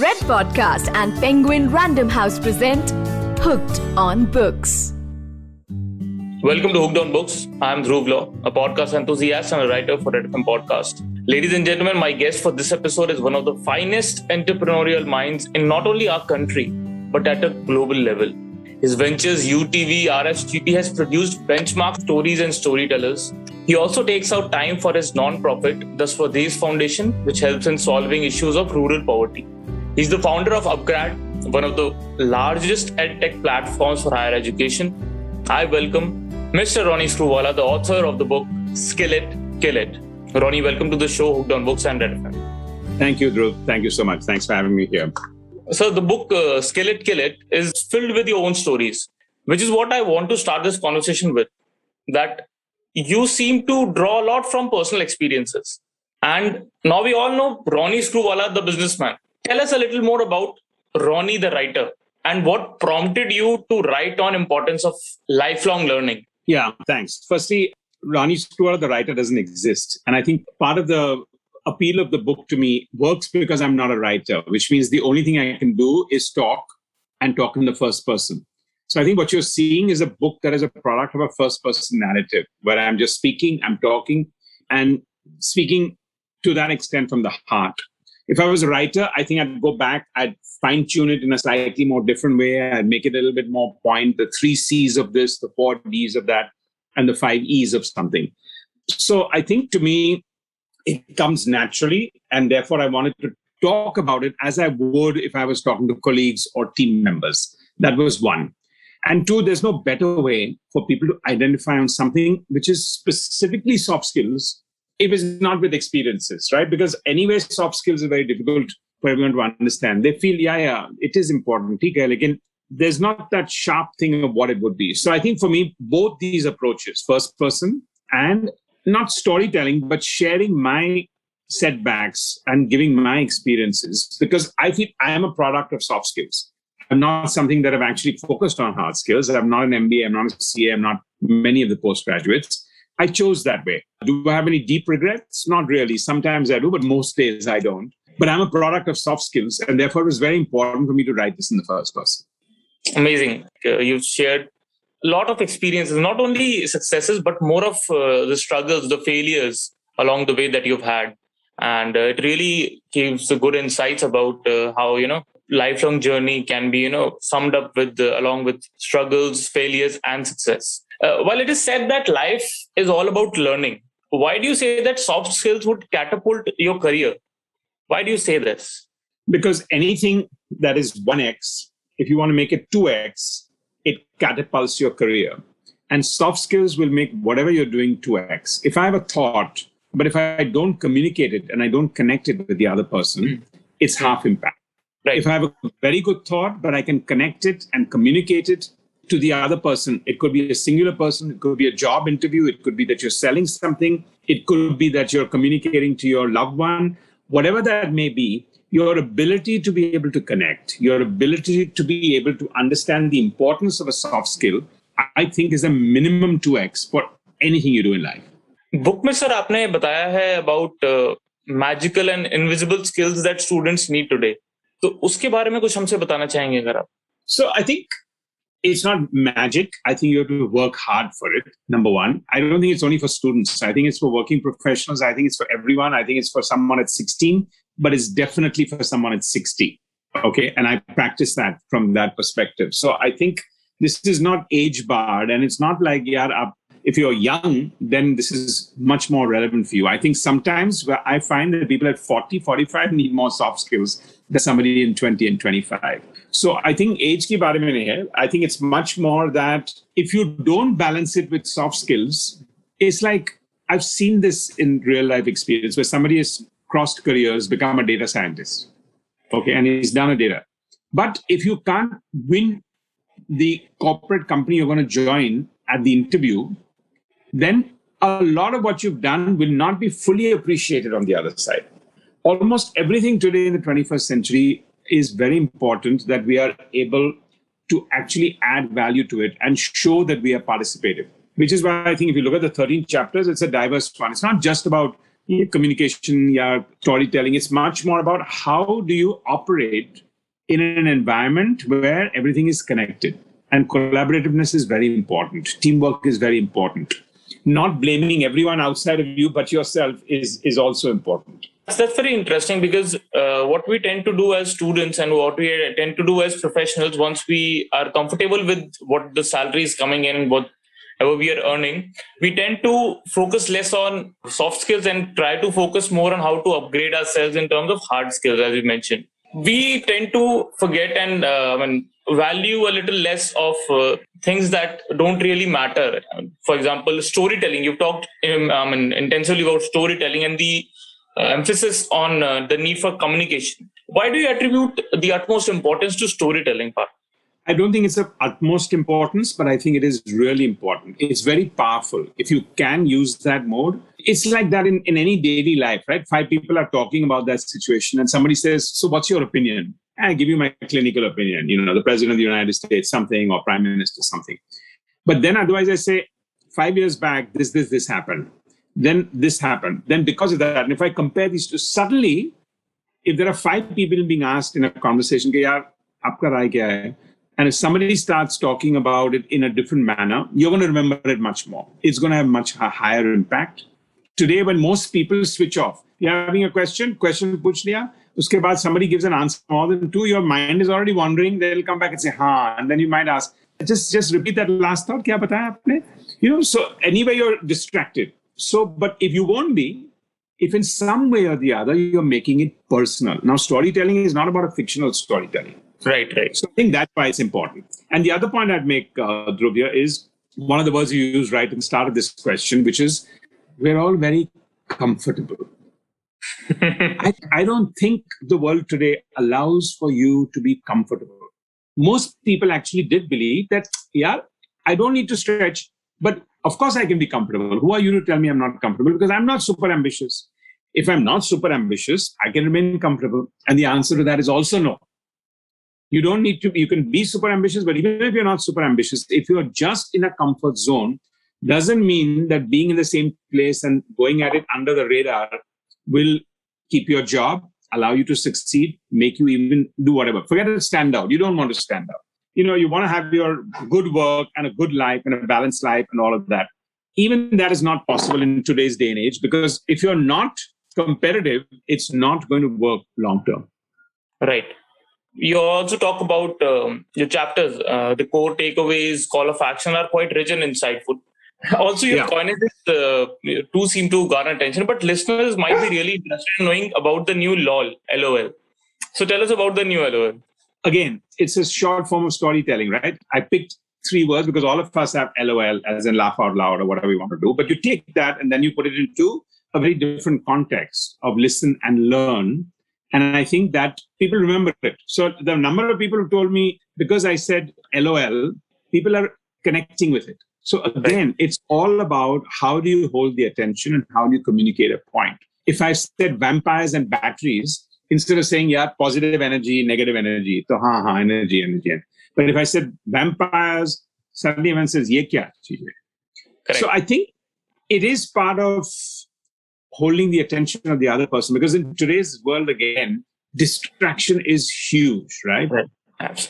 Red Podcast and Penguin Random House present Hooked on Books. Welcome to Hooked on Books. I'm Dhruv Lau, a podcast enthusiast and a writer for Red FM Podcast. Ladies and gentlemen, my guest for this episode is one of the finest entrepreneurial minds in not only our country, but at a global level. His ventures UTV RSVP has produced benchmark stories and storytellers. He also takes out time for his non-profit, the Swadesh Foundation, which helps in solving issues of rural poverty. He's the founder of Upgrad, one of the largest edtech platforms for higher education. I welcome Mr. Ronnie Screwvala, the author of the book Skill It, Kill It. Ronnie, welcome to the show Hooked on Books and Red FM. Thank you, Dhruv. Thank you so much. Thanks for having me here. So, the book uh, Skill It, Kill It is filled with your own stories, which is what I want to start this conversation with. That you seem to draw a lot from personal experiences. And now we all know Ronnie Screwvala, the businessman Tell us a little more about Ronnie the writer and what prompted you to write on importance of lifelong learning. Yeah, thanks. Firstly, Ronnie Screwvala the writer doesn't exist. And I think part of the appeal of the book to me works because I'm not a writer, which means the only thing I can do is talk and talk in the first person. So I think what you're seeing is a book that is a product of a first person narrative where I'm just speaking, I'm talking, and speaking to that extent from the heart. If I was a writer, I think I'd go back, I'd fine tune it in a slightly more different way. I'd make it a little bit more point, the three C's of this, the four D's of that, and the five E's of something. So I think to me, it comes naturally. And therefore, I wanted to talk about it as I would if I was talking to colleagues or team members. That was one. And two, there's no better way for people to identify on something which is specifically soft skills if it's not with experiences, right? Because anyway, soft skills are very difficult for everyone to understand. They feel, yeah, yeah, it is important. Again, there's not that sharp thing of what it would be. So I think for me, both these approaches, first person and not storytelling, but sharing my setbacks and giving my experiences, because I feel I am a product of soft skills. I'm not something that I've actually focused on hard skills. I'm not an MBA, I'm not a CA, I'm not many of the postgraduates. I chose that way. Do I have any deep regrets? Not really. Sometimes I do, but most days I don't. But I'm a product of soft skills, and therefore it was very important for me to write this in the first person. Amazing. Uh, you've shared a lot of experiences, not only successes, but more of uh, the struggles, the failures along the way that you've had. And uh, it really gives good insights about uh, how, you know, lifelong journey can be, you know, summed up with, uh, along with struggles, failures, and success. Uh, while it is said that life is all about learning, why do you say that soft skills would catapult your career? Why do you say this? Because anything that is 1x, if you want to make it 2x, it catapults your career. And soft skills will make whatever you're doing 2x. If I have a thought, but if I don't communicate it and I don't connect it with the other person, mm. it's half impact. Right. If I have a very good thought, but I can connect it and communicate it to the other person. It could be a singular person, it could be a job interview, it could be that you're selling something, it could be that you're communicating to your loved one, whatever that may be. Your ability to be able to connect, your ability to be able to understand the importance of a soft skill, I think is a minimum 2x for anything you do in life. Book में sir आपने बताया है about magical and invisible skills that students need today तो उसके बारे में कुछ हमसे बताना चाहेंगे अगर आप so I think it's not magic. I think you have to work hard for it. Number one, I don't think it's only for students. I think it's for working professionals. I think it's for everyone. I think it's for someone at 16, but it's definitely for someone at 60. Okay. And I practice that from that perspective. So I think this is not age barred and it's not like, yeah, if you're young, then this is much more relevant for you. I think sometimes I find that people at 40, 45 need more soft skills than somebody in 20 and 25. So I think age ki baare mein hai. I think it's much more that if you don't balance it with soft skills, it's like I've seen this in real life experience where somebody has crossed careers, become a data scientist. Okay, and he's done a data. But if you can't win the corporate company you're going to join at the interview, then a lot of what you've done will not be fully appreciated on the other side. Almost everything today in the 21st century is very important that we are able to actually add value to it and show that we are participative. Which is why I think if you look at the 13 chapters, it's a diverse one. It's not just about communication, yeah, storytelling. It's much more about how do you operate in an environment where everything is connected. And collaborativeness is very important. Teamwork is very important. Not blaming everyone outside of you but yourself is, is also important. That's very interesting because uh, what we tend to do as students and what we tend to do as professionals, once we are comfortable with what the salary is coming in, what we are earning, we tend to focus less on soft skills and try to focus more on how to upgrade ourselves in terms of hard skills, as you mentioned. We tend to forget and uh, I mean, value a little less of uh, things that don't really matter. For example, storytelling. You've talked um, I mean, intensively about storytelling and the uh, emphasis on uh, the need for communication. Why do you attribute the utmost importance to storytelling part? I don't think it's of utmost importance, but I think it is really important. It's very powerful. If you can use that mode, it's like that in, in any daily life, right? Five people are talking about that situation, and somebody says, So, what's your opinion? I give you my clinical opinion, you know, the president of the United States, something, or prime minister, something. But then otherwise, I say, five years back, this, this, this happened. Then this happened. Then because of that, and if I compare these two, suddenly, if there are five people being asked in a conversation, aapka rai kya hai? And if somebody starts talking about it in a different manner, you're going to remember it much more. It's going to have much higher impact. Today, when most people switch off, you're having a question, question puch liya, uske baad somebody gives an answer more than two, your mind is already wandering. They'll come back and say, ha, and then you might ask, just just repeat that last thought, kya bataya aapne? You know, so anyway, you're distracted. So, but if you won't be, if in some way or the other you're making it personal. Now, storytelling is not about a fictional storytelling. Right, right. So I think that's why it's important. And the other point I'd make, uh, is one of the words you used right at the start of this question, which is we're all very comfortable. I, I don't think the world today allows for you to be comfortable. Most people actually did believe that, yeah, I don't need to stretch, but of course I can be comfortable. Who are you to tell me I'm not comfortable? Because I'm not super ambitious. If I'm not super ambitious, I can remain comfortable. And the answer to that is also no you don't need to you can be super ambitious but even if you're not super ambitious if you're just in a comfort zone doesn't mean that being in the same place and going at it under the radar will keep your job allow you to succeed make you even do whatever. Forget to stand out. You don't want to stand out. You know you want to have your good work and a good life and a balanced life and all of that. Even that is not possible in today's day and age because if you're not competitive it's not going to work long term. Right. You also talk about um, your chapters. Uh, the core takeaways, call of action are quite rich and insightful. Also, your yeah. coinages uh, too seem to garner attention, but listeners might be really interested in knowing about the new LOL, LOL. So tell us about the new LOL. Again, it's a short form of storytelling, right? I picked three words because all of us have LOL, as in laugh out loud or whatever we want to do. But you take that and then you put it into a very different context of listen and learn and I think that people remember it. So the number of people who told me because I said LOL, people are connecting with it. So again, right. it's all about how do you hold the attention and how do you communicate a point. If I said vampires and batteries, instead of saying, yeah, positive energy, negative energy, so ha ha, energy, energy. But if I said vampires, suddenly everyone says, ye kya So I think it is part of holding the attention of the other person because in today's world again distraction is huge right, right.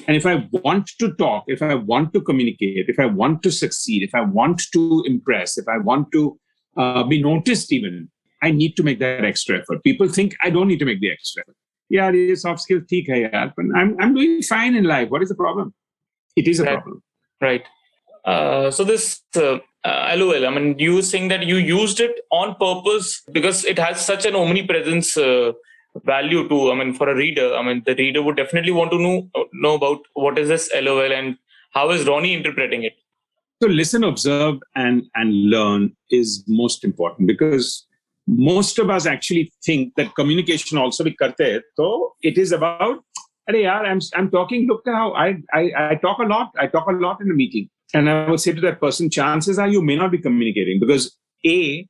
And if i want to talk if i want to communicate if i want to succeed if i want to impress if i want to uh, be noticed even i need to make that extra effort. People think i don't need to make the extra effort. Yeah the soft skill theek hai yaar, but I'm, I'm doing fine in life. What is the problem? It is a right. problem. Right. Uh, so this uh, uh, LOL, I mean, you saying that you used it on purpose because it has such an omnipresence uh, value to, I mean, for a reader. I mean, the reader would definitely want to know know about what is this LOL and how is Ronnie interpreting it. So listen, observe, and and learn is most important because most of us actually think that communication also be karte so it is about yaar, I'm, I'm talking look how I, I i talk a lot i talk a lot in a meeting and I would say to that person, chances are you may not be communicating because A,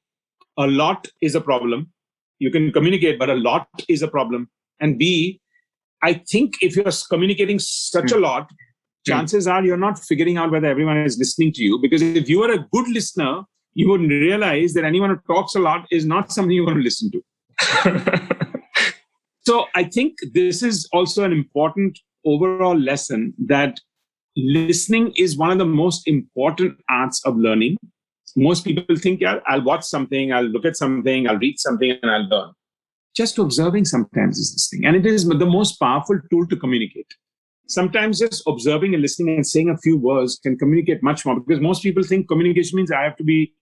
a lot is a problem. You can communicate, but a lot is a problem. And B, I think if you're communicating such a hmm. lot, chances are you're not figuring out whether everyone is listening to you. Because if you are a good listener, you wouldn't realize that anyone who talks a lot is not something you want to listen to. so I think this is also an important overall lesson that listening is one of the most important arts of learning. Most people think, yeah, I'll watch something, I'll look at something, I'll read something, and I'll learn. Just observing sometimes is this thing. And it is the most powerful tool to communicate. Sometimes just observing and listening and saying a few words can communicate much more because most people think communication means I have to be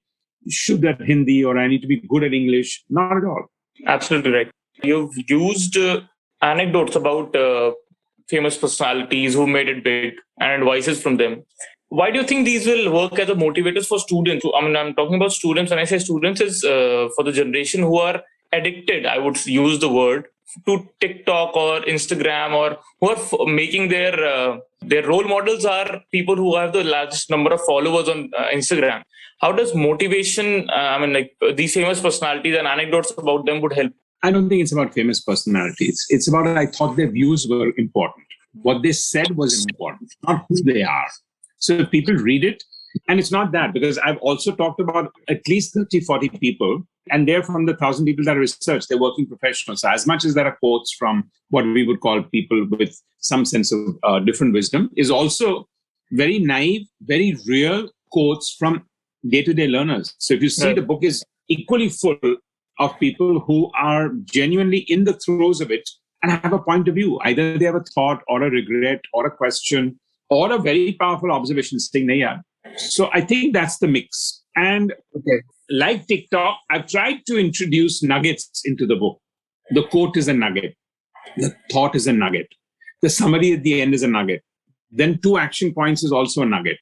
should at Hindi or I need to be good at English. Not at all. Absolutely right. You've used uh, anecdotes about uh, famous personalities who made it big and advices from them. Why do you think these will work as a motivators for students? I mean, I'm talking about students. When I say students, is uh, for the generation who are addicted. I would use the word to TikTok or Instagram or who are f- making their uh, their role models are people who have the largest number of followers on uh, Instagram. How does motivation? Uh, I mean, like these famous personalities and anecdotes about them would help. I don't think it's about famous personalities. It's about I thought their views were important. What they said was important, not who they are. So people read it, and it's not that because I've also talked about at least 30, 40 people and they're from the thousand people that I researched. they're working professionals so as much as there are quotes from what we would call people with some sense of uh, different wisdom is also very naive very real quotes from day-to-day learners so if you see right. the book is equally full of people who are genuinely in the throes of it and have a point of view either they have a thought or a regret or a question or a very powerful observation saying yeah so i think that's the mix and okay like TikTok, I've tried to introduce nuggets into the book. The quote is a nugget, the thought is a nugget, the summary at the end is a nugget. Then two action points is also a nugget.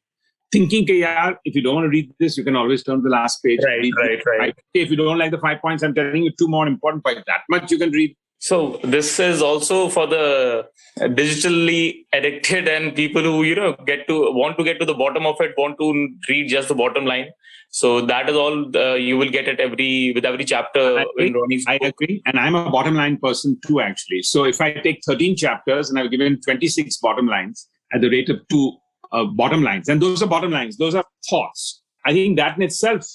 Thinking, yaar, if you don't want to read this, you can always turn to the last page. Right, right, right. If you don't like the five points, I'm telling you two more important points. That much you can read. So this is also for the digitally addicted and people who you know get to want to get to the bottom of it, want to read just the bottom line so that is all uh, you will get at every with every chapter I in Ronnie's I agree, and I'm a bottom line person too. Actually, so if I take 13 chapters and I've given 26 bottom lines at the rate of two uh, bottom lines, and those are bottom lines. Those are thoughts. I think that in itself,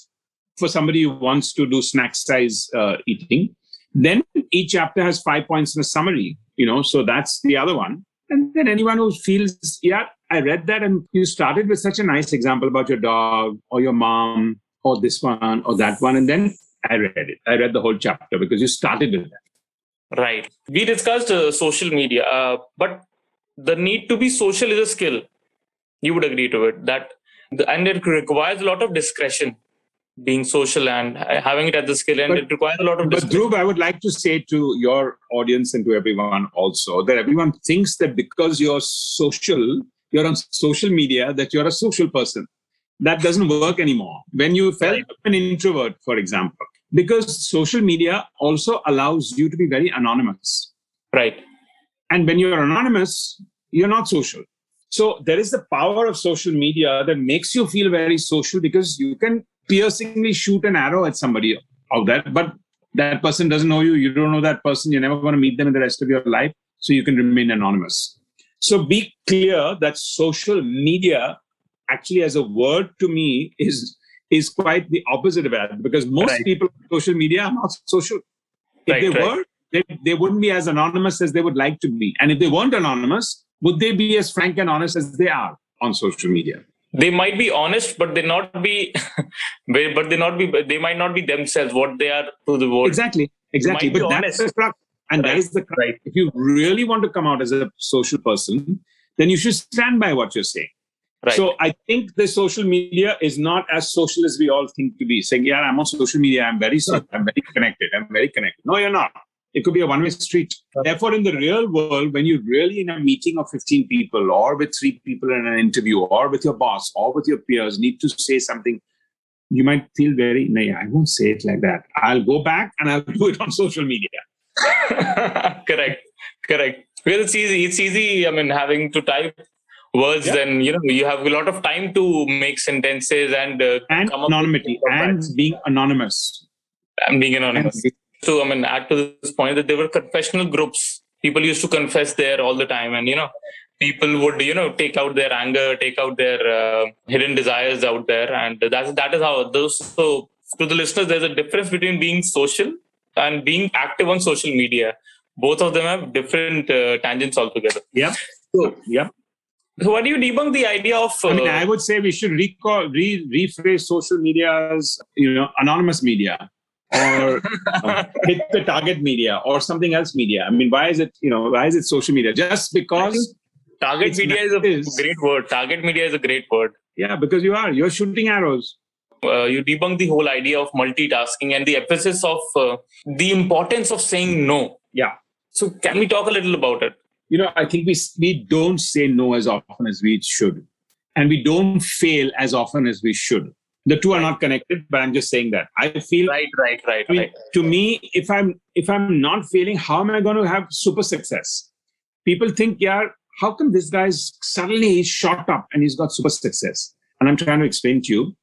for somebody who wants to do snack size uh, eating, then each chapter has five points in a summary. You know, so that's the other one. And then anyone who feels, yeah, I read that and you started with such a nice example about your dog or your mom or this one or that one. And then I read it. I read the whole chapter because you started with that. Right. We discussed uh, social media, uh, but the need to be social is a skill. You would agree to it that, and it requires a lot of discretion being social and having it at the skill and but, it requires a lot of but Dhruv, I would like to say to your audience and to everyone also that everyone thinks that because you're social you're on social media that you're a social person. That doesn't work anymore. When you felt an introvert for example because social media also allows you to be very anonymous. Right. And when you're anonymous you're not social. So there is the power of social media that makes you feel very social because you can piercingly shoot an arrow at somebody out there, but that person doesn't know you. You don't know that person. You're never going to meet them in the rest of your life. So you can remain anonymous. So be clear that social media, actually, as a word to me, is is quite the opposite of that because most right. people on social media are not social. If right, they right. were, they, they wouldn't be as anonymous as they would like to be. And if they weren't anonymous, would they be as frank and honest as they are on social media? They might be honest but they not be but they not be they might not be themselves what they are to the world. Exactly exactly. But that's the crux and right. that is the crux. right. If you really want to come out as a social person then you should stand by what you're saying. Right. so i think the social media is not as social as we all think to be. Saying yeah i'm on social media. I'm very i'm very connected. I'm very connected. No you're not it could be a one-way street. Therefore, in the real world, when you're really in a meeting of 15 people or with three people in an interview or with your boss or with your peers, need to say something, you might feel very, no, I won't say it like that. I'll go back and I'll do it on social media. correct. Correct. Because it's easy. It's easy. I mean, having to type words, yeah. then you know you have a lot of time to make sentences and uh, and anonymity and being anonymous. And being anonymous. And to I mean add to this point that there were confessional groups. People used to confess there all the time, and you know people would you know take out their anger take out their uh, hidden desires out there. And that's that is how those so to the listeners there's a difference between being social and being active on social media. Both of them have different uh, tangents altogether. Yeah. So yeah. so why do you debunk the idea of uh, i mean i would say we should recall re- rephrase social media as you know anonymous media or uh, hit the target media or something else media. I mean, why is it, you know, why is it social media? Just because target media is a great word. Target media is a great word. Yeah, because you are, you're shooting arrows. Uh, you debunk the whole idea of multitasking and the emphasis of uh, the importance of saying no. Yeah. So, can we talk a little about it? You know, I think we we don't say no as often as we should, and we don't fail as often as we should the two are not connected but i'm just saying that. I feel right right right, I mean, right. to me if i'm if i'm not failing how am i going to have super success? People think yeah how come this guy's suddenly he's shot up and he's got super success? And i'm trying to explain to you.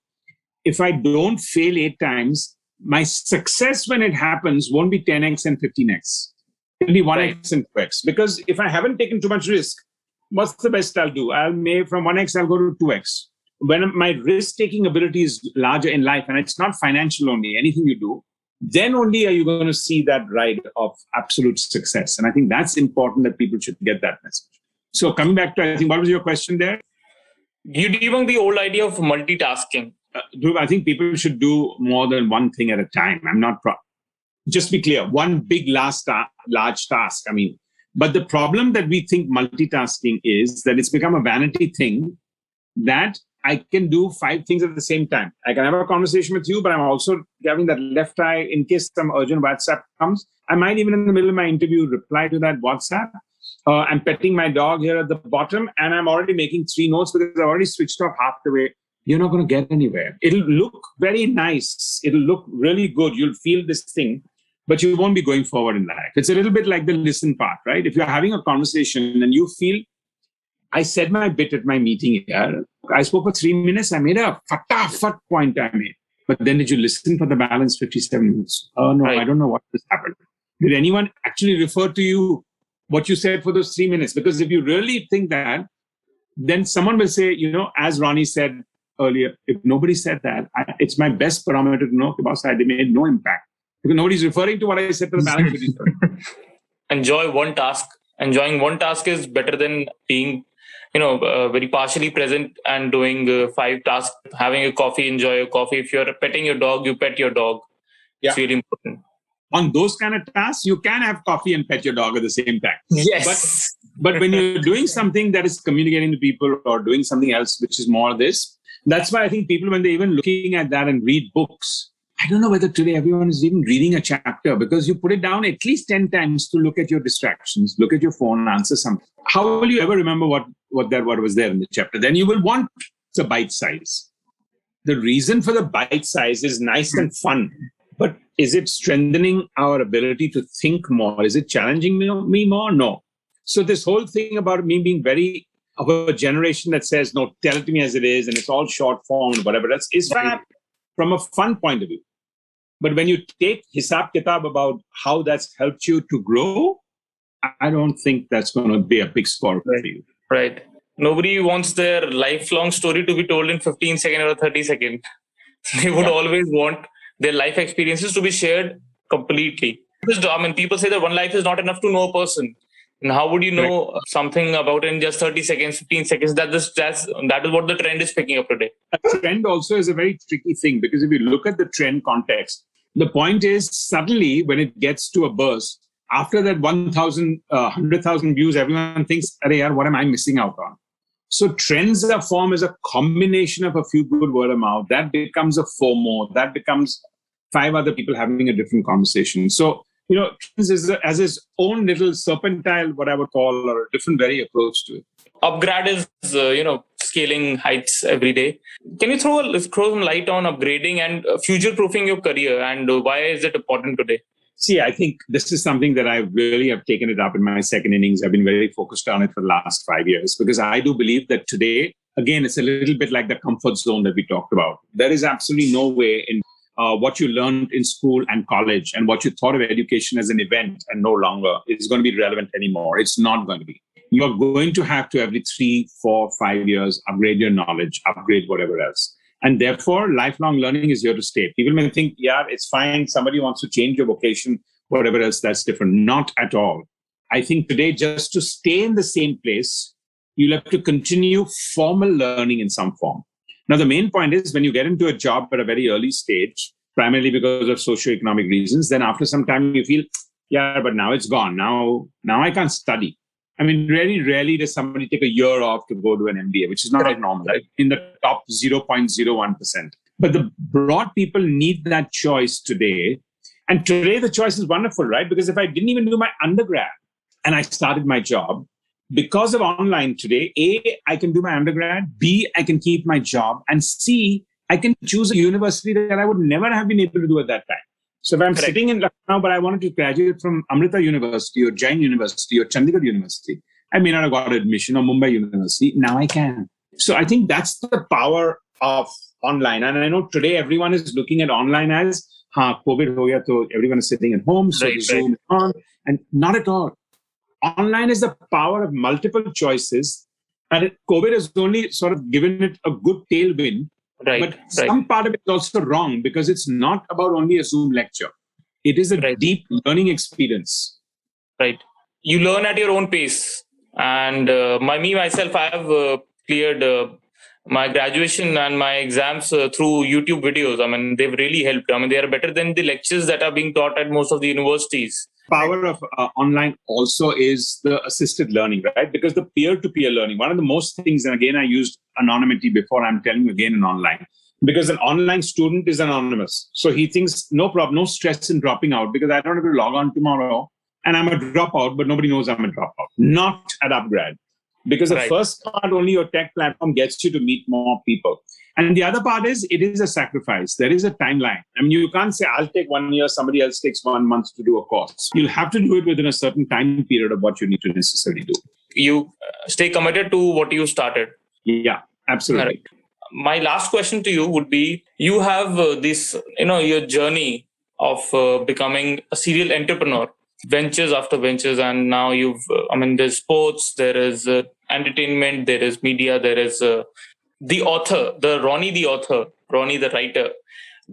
If i don't fail eight times my success when it happens won't be 10x and 15x it'll be 1x right. and 2x because if i haven't taken too much risk what's the best i'll do? I'll may from 1x i'll go to 2x when my risk taking ability is larger in life and it's not financial only anything you do then only are you going to see that ride of absolute success. And i think that's important that people should get that message. So coming back to i think what was your question there? You debunk the old idea of multitasking. Uh, i think people should do more than one thing at a time. I'm not pro- just be clear one big last ta- large task i mean. But the problem that we think multitasking is that it's become a vanity thing that I can do five things at the same time. I can have a conversation with you, but I'm also having that left eye in case some urgent WhatsApp comes. I might even in the middle of my interview reply to that WhatsApp. Uh, I'm petting my dog here at the bottom, and I'm already making three notes because I've already switched off half the way. You're not going to get anywhere. It'll look very nice. It'll look really good. You'll feel this thing, but you won't be going forward in life. It's a little bit like the listen part, right? If you're having a conversation and you feel I said my bit at my meeting here. I spoke for three minutes. I made a fatafat point I made. But then did you listen for the balance 57 minutes? Oh, no, right. I don't know what has happened. Did anyone actually refer to you what you said for those three minutes? Because if you really think that, then someone will say, you know, as Ronnie said earlier, if nobody said that, I, it's my best parameter to know about side. They made no impact because nobody's referring to what I said to the balance. 57 Enjoy one task. Enjoying one task is better than being you know uh, very partially present and doing uh, five tasks having a coffee enjoy a coffee. If you're petting your dog you pet your dog. Yeah. it's really important. On those kind of tasks you can have coffee and pet your dog at the same time. Yes. But but when you're doing something that is communicating to people or doing something else which is more this that's why i think people when they're even looking at that and read books I don't know whether today everyone is even reading a chapter because you put it down at least 10 times to look at your distractions, look at your phone, answer something. How will you ever remember what, what that what was there in the chapter? Then you will want the bite size. The reason for the bite size is nice and fun, but is it strengthening our ability to think more? Is it challenging me more? No. So this whole thing about me being very of a generation that says, no, tell it to me as it is, and it's all short form, whatever, that's is fab from a fun point of view. But when you take Hisab Kitab about how that's helped you to grow, I don't think that's going to be a big score for you. Right. Nobody wants their lifelong story to be told in 15 seconds or 30 seconds. They would yeah. always want their life experiences to be shared completely. I mean, people say that one life is not enough to know a person. And how would you know right. something about it in just 30 seconds, 15 seconds? That this that's that is what the trend is picking up today. A trend also is a very tricky thing because if you look at the trend context, the point is, suddenly, when it gets to a burst, after that 1,000, uh, 100,000 views, everyone thinks, yaar, what am I missing out on? So trends are formed as a combination of a few good word of mouth. That becomes a FOMO. That becomes five other people having a different conversation. So, you know, trends is as his own little serpentine, what I would call, or a different very approach to it. Upgrad is, uh, you know, scaling heights every day. Can you throw, throw some light on upgrading and uh, future proofing your career and why is it important today? See, I think this is something that I really have taken it up in my second innings. I've been very focused on it for the last five years because I do believe that today, again, it's a little bit like the comfort zone that we talked about. There is absolutely no way in uh, what you learned in school and college and what you thought of education as an event and no longer is going to be relevant anymore. It's not going to be you are going to have to every three, four, five years upgrade your knowledge, upgrade whatever else. And therefore, lifelong learning is here to stay. People may think, yeah, it's fine. Somebody wants to change your vocation, whatever else, that's different. Not at all. I think today, just to stay in the same place, you'll have to continue formal learning in some form. Now, the main point is when you get into a job at a very early stage, primarily because of socioeconomic reasons, then after some time you feel, yeah, but now it's gone. Now, now I can't study. I mean, very rarely does somebody take a year off to go to an MBA, which is not right. normal, right? In the top 0.01%. But the broad people need that choice today. And today the choice is wonderful, right? Because if I didn't even do my undergrad and I started my job, because of online today, A, I can do my undergrad, B, I can keep my job, and C, I can choose a university that I would never have been able to do at that time. So if I'm Correct. sitting in Lucknow, but I wanted to graduate from Amrita University or Jain University or Chandigarh University, I may not have got admission or Mumbai University. Now I can. So I think that's the power of online. And I know today everyone is looking at online as, ha, COVID ho gaya, so everyone is sitting at home, so right, Zoom right. on. And not at all. Online is the power of multiple choices. And COVID has only sort of given it a good tailwind Right. But right. some part of it is also wrong because it's not about only a Zoom lecture. It is a right. deep learning experience. Right. You learn at your own pace. And uh, my me myself, I have uh, cleared uh, my graduation and my exams uh, through YouTube videos. I mean, they've really helped. I mean, they are better than the lectures that are being taught at most of the universities power of uh, online also is the assisted learning, right? Because the peer to peer learning, one of the most things, and again, I used anonymity before, I'm telling you again in online, because an online student is anonymous. So he thinks, no problem, no stress in dropping out because I don't have to log on tomorrow and I'm a dropout, but nobody knows I'm a dropout. Not at Upgrad. Because the right. first part, only your tech platform gets you to meet more people. And the other part is it is a sacrifice. There is a timeline. I mean, you can't say, I'll take one year, somebody else takes one month to do a course. You'll have to do it within a certain time period of what you need to necessarily do. You uh, stay committed to what you started. Yeah, absolutely. Right. My last question to you would be you have uh, this, you know, your journey of uh, becoming a serial entrepreneur ventures after ventures and now you've uh, i mean there's sports there is uh, entertainment there is media there is uh, the author, the Ronnie the author, Ronnie the writer,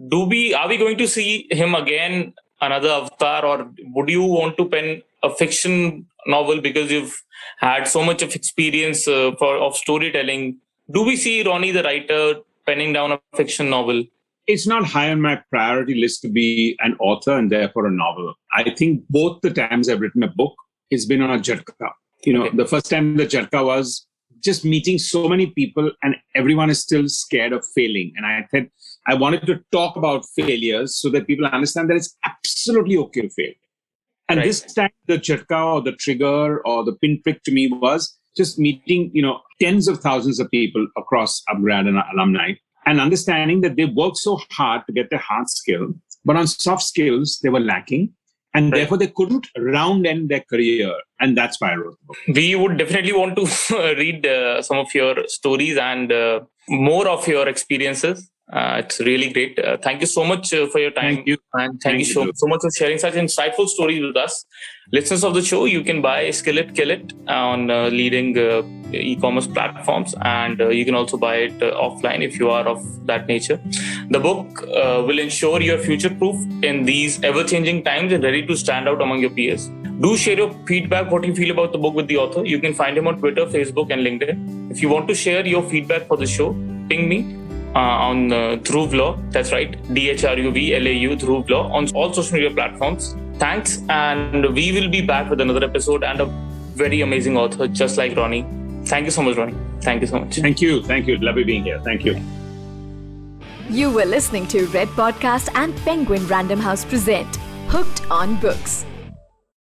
do we are we going to see him again another avatar or would you want to pen a fiction novel because you've had so much of experience uh, for of storytelling? Do we see ronnie the writer penning down a fiction novel it's not high on my priority list to be an author and therefore a novel i think both the times i've written a book it's been on a jhatka you know okay. the first time the jhatka was just meeting so many people and everyone is still scared of failing. And I said, I wanted to talk about failures so that people understand that it's absolutely okay to fail. And right. this time, the jhatka or the trigger or the pinprick to me was just meeting, you know, tens of thousands of people across Upgrad and alumni and understanding that they worked so hard to get their hard skill, but on soft skills, they were lacking and right. therefore they couldn't round end their career and that's why i wrote the book we would definitely want to read uh, some of your stories and uh, more of your experiences uh, it's really great. Uh, thank you so much uh, for your time. Thank you. And thank, thank you so, so much for sharing such insightful stories with us. Listeners of the show, you can buy Skill It, Kill It on uh, leading uh, e-commerce platforms. And uh, you can also buy it offline if you are of that nature. The book will ensure you're future-proof in these ever-changing times and ready to stand out among your peers. Do share your feedback, what you feel about the book with the author. You can find him on Twitter, Facebook, and LinkedIn. If you want to share your feedback for the show, ping me on uh, Dhruv Lau. That's right, D H R U V L A U, Dhruv Lau, on all social media platforms. Thanks, and we will be back with another episode and a very amazing author just like Ronnie. Thank you so much, Ronnie. Thank you so much. Thank you. Thank you. Lovely being here. Thank you. You were listening to Red Podcast and Penguin Random House present Hooked on Books.